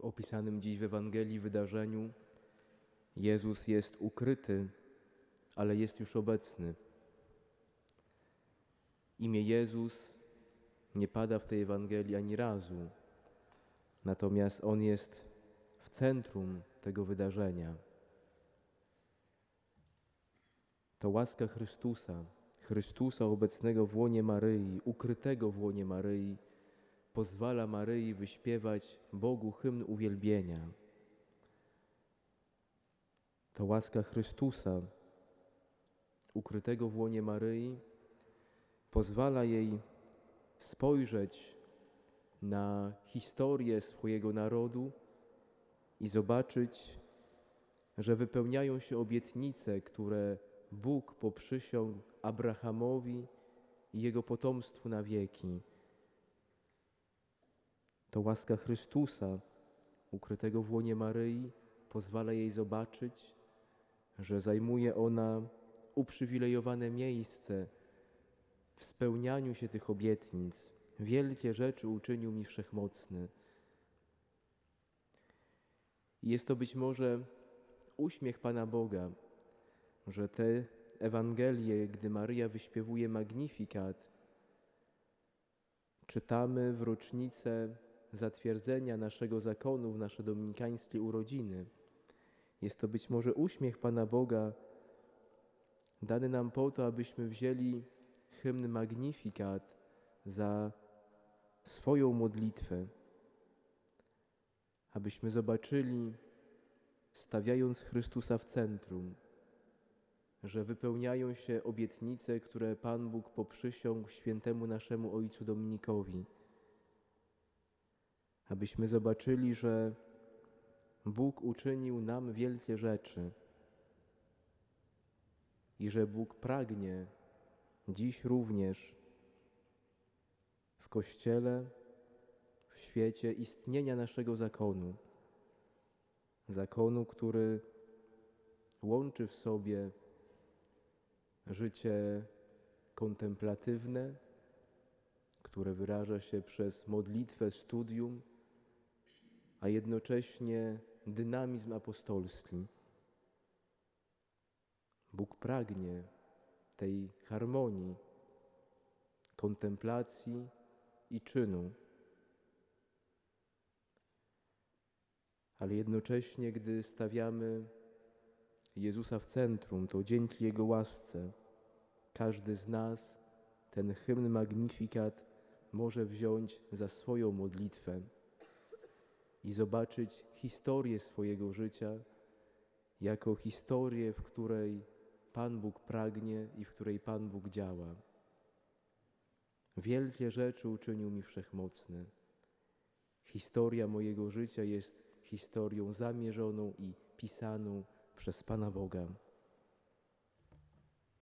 W opisanym dziś w Ewangelii wydarzeniu Jezus jest ukryty, ale jest już obecny. Imię Jezus nie pada w tej Ewangelii ani razu, natomiast On jest w centrum tego wydarzenia. To łaska Chrystusa, Chrystusa obecnego w łonie Maryi, ukrytego w łonie Maryi, pozwala Maryi wyśpiewać Bogu hymn uwielbienia. To łaska Chrystusa, ukrytego w łonie Maryi, pozwala jej spojrzeć na historię swojego narodu i zobaczyć, że wypełniają się obietnice, które Bóg poprzysiągł Abrahamowi i jego potomstwu na wieki. To łaska Chrystusa, ukrytego w łonie Maryi, pozwala jej zobaczyć, że zajmuje ona uprzywilejowane miejsce w spełnianiu się tych obietnic. Wielkie rzeczy uczynił mi wszechmocny. Jest to być może uśmiech Pana Boga, że te Ewangelie, gdy Maryja wyśpiewuje Magnifikat, czytamy w rocznicę zatwierdzenia naszego zakonu w nasze dominikańskie urodziny. Jest to być może uśmiech Pana Boga, dany nam po to, abyśmy wzięli hymn Magnifikat za swoją modlitwę, abyśmy zobaczyli, stawiając Chrystusa w centrum, że wypełniają się obietnice, które Pan Bóg poprzysiągł świętemu naszemu Ojcu Dominikowi. Abyśmy zobaczyli, że Bóg uczynił nam wielkie rzeczy i że Bóg pragnie dziś również w Kościele, w świecie istnienia naszego zakonu. Zakonu, który łączy w sobie życie kontemplatywne, które wyraża się przez modlitwę, studium, a jednocześnie dynamizm apostolski. Bóg pragnie tej harmonii, kontemplacji i czynu. Ale jednocześnie, gdy stawiamy Jezusa w centrum, to dzięki Jego łasce każdy z nas ten hymn Magnifikat może wziąć za swoją modlitwę i zobaczyć historię swojego życia jako historię, w której Pan Bóg pragnie i w której Pan Bóg działa. Wielkie rzeczy uczynił mi wszechmocny. Historia mojego życia jest historią zamierzoną i pisaną przez Pana Boga.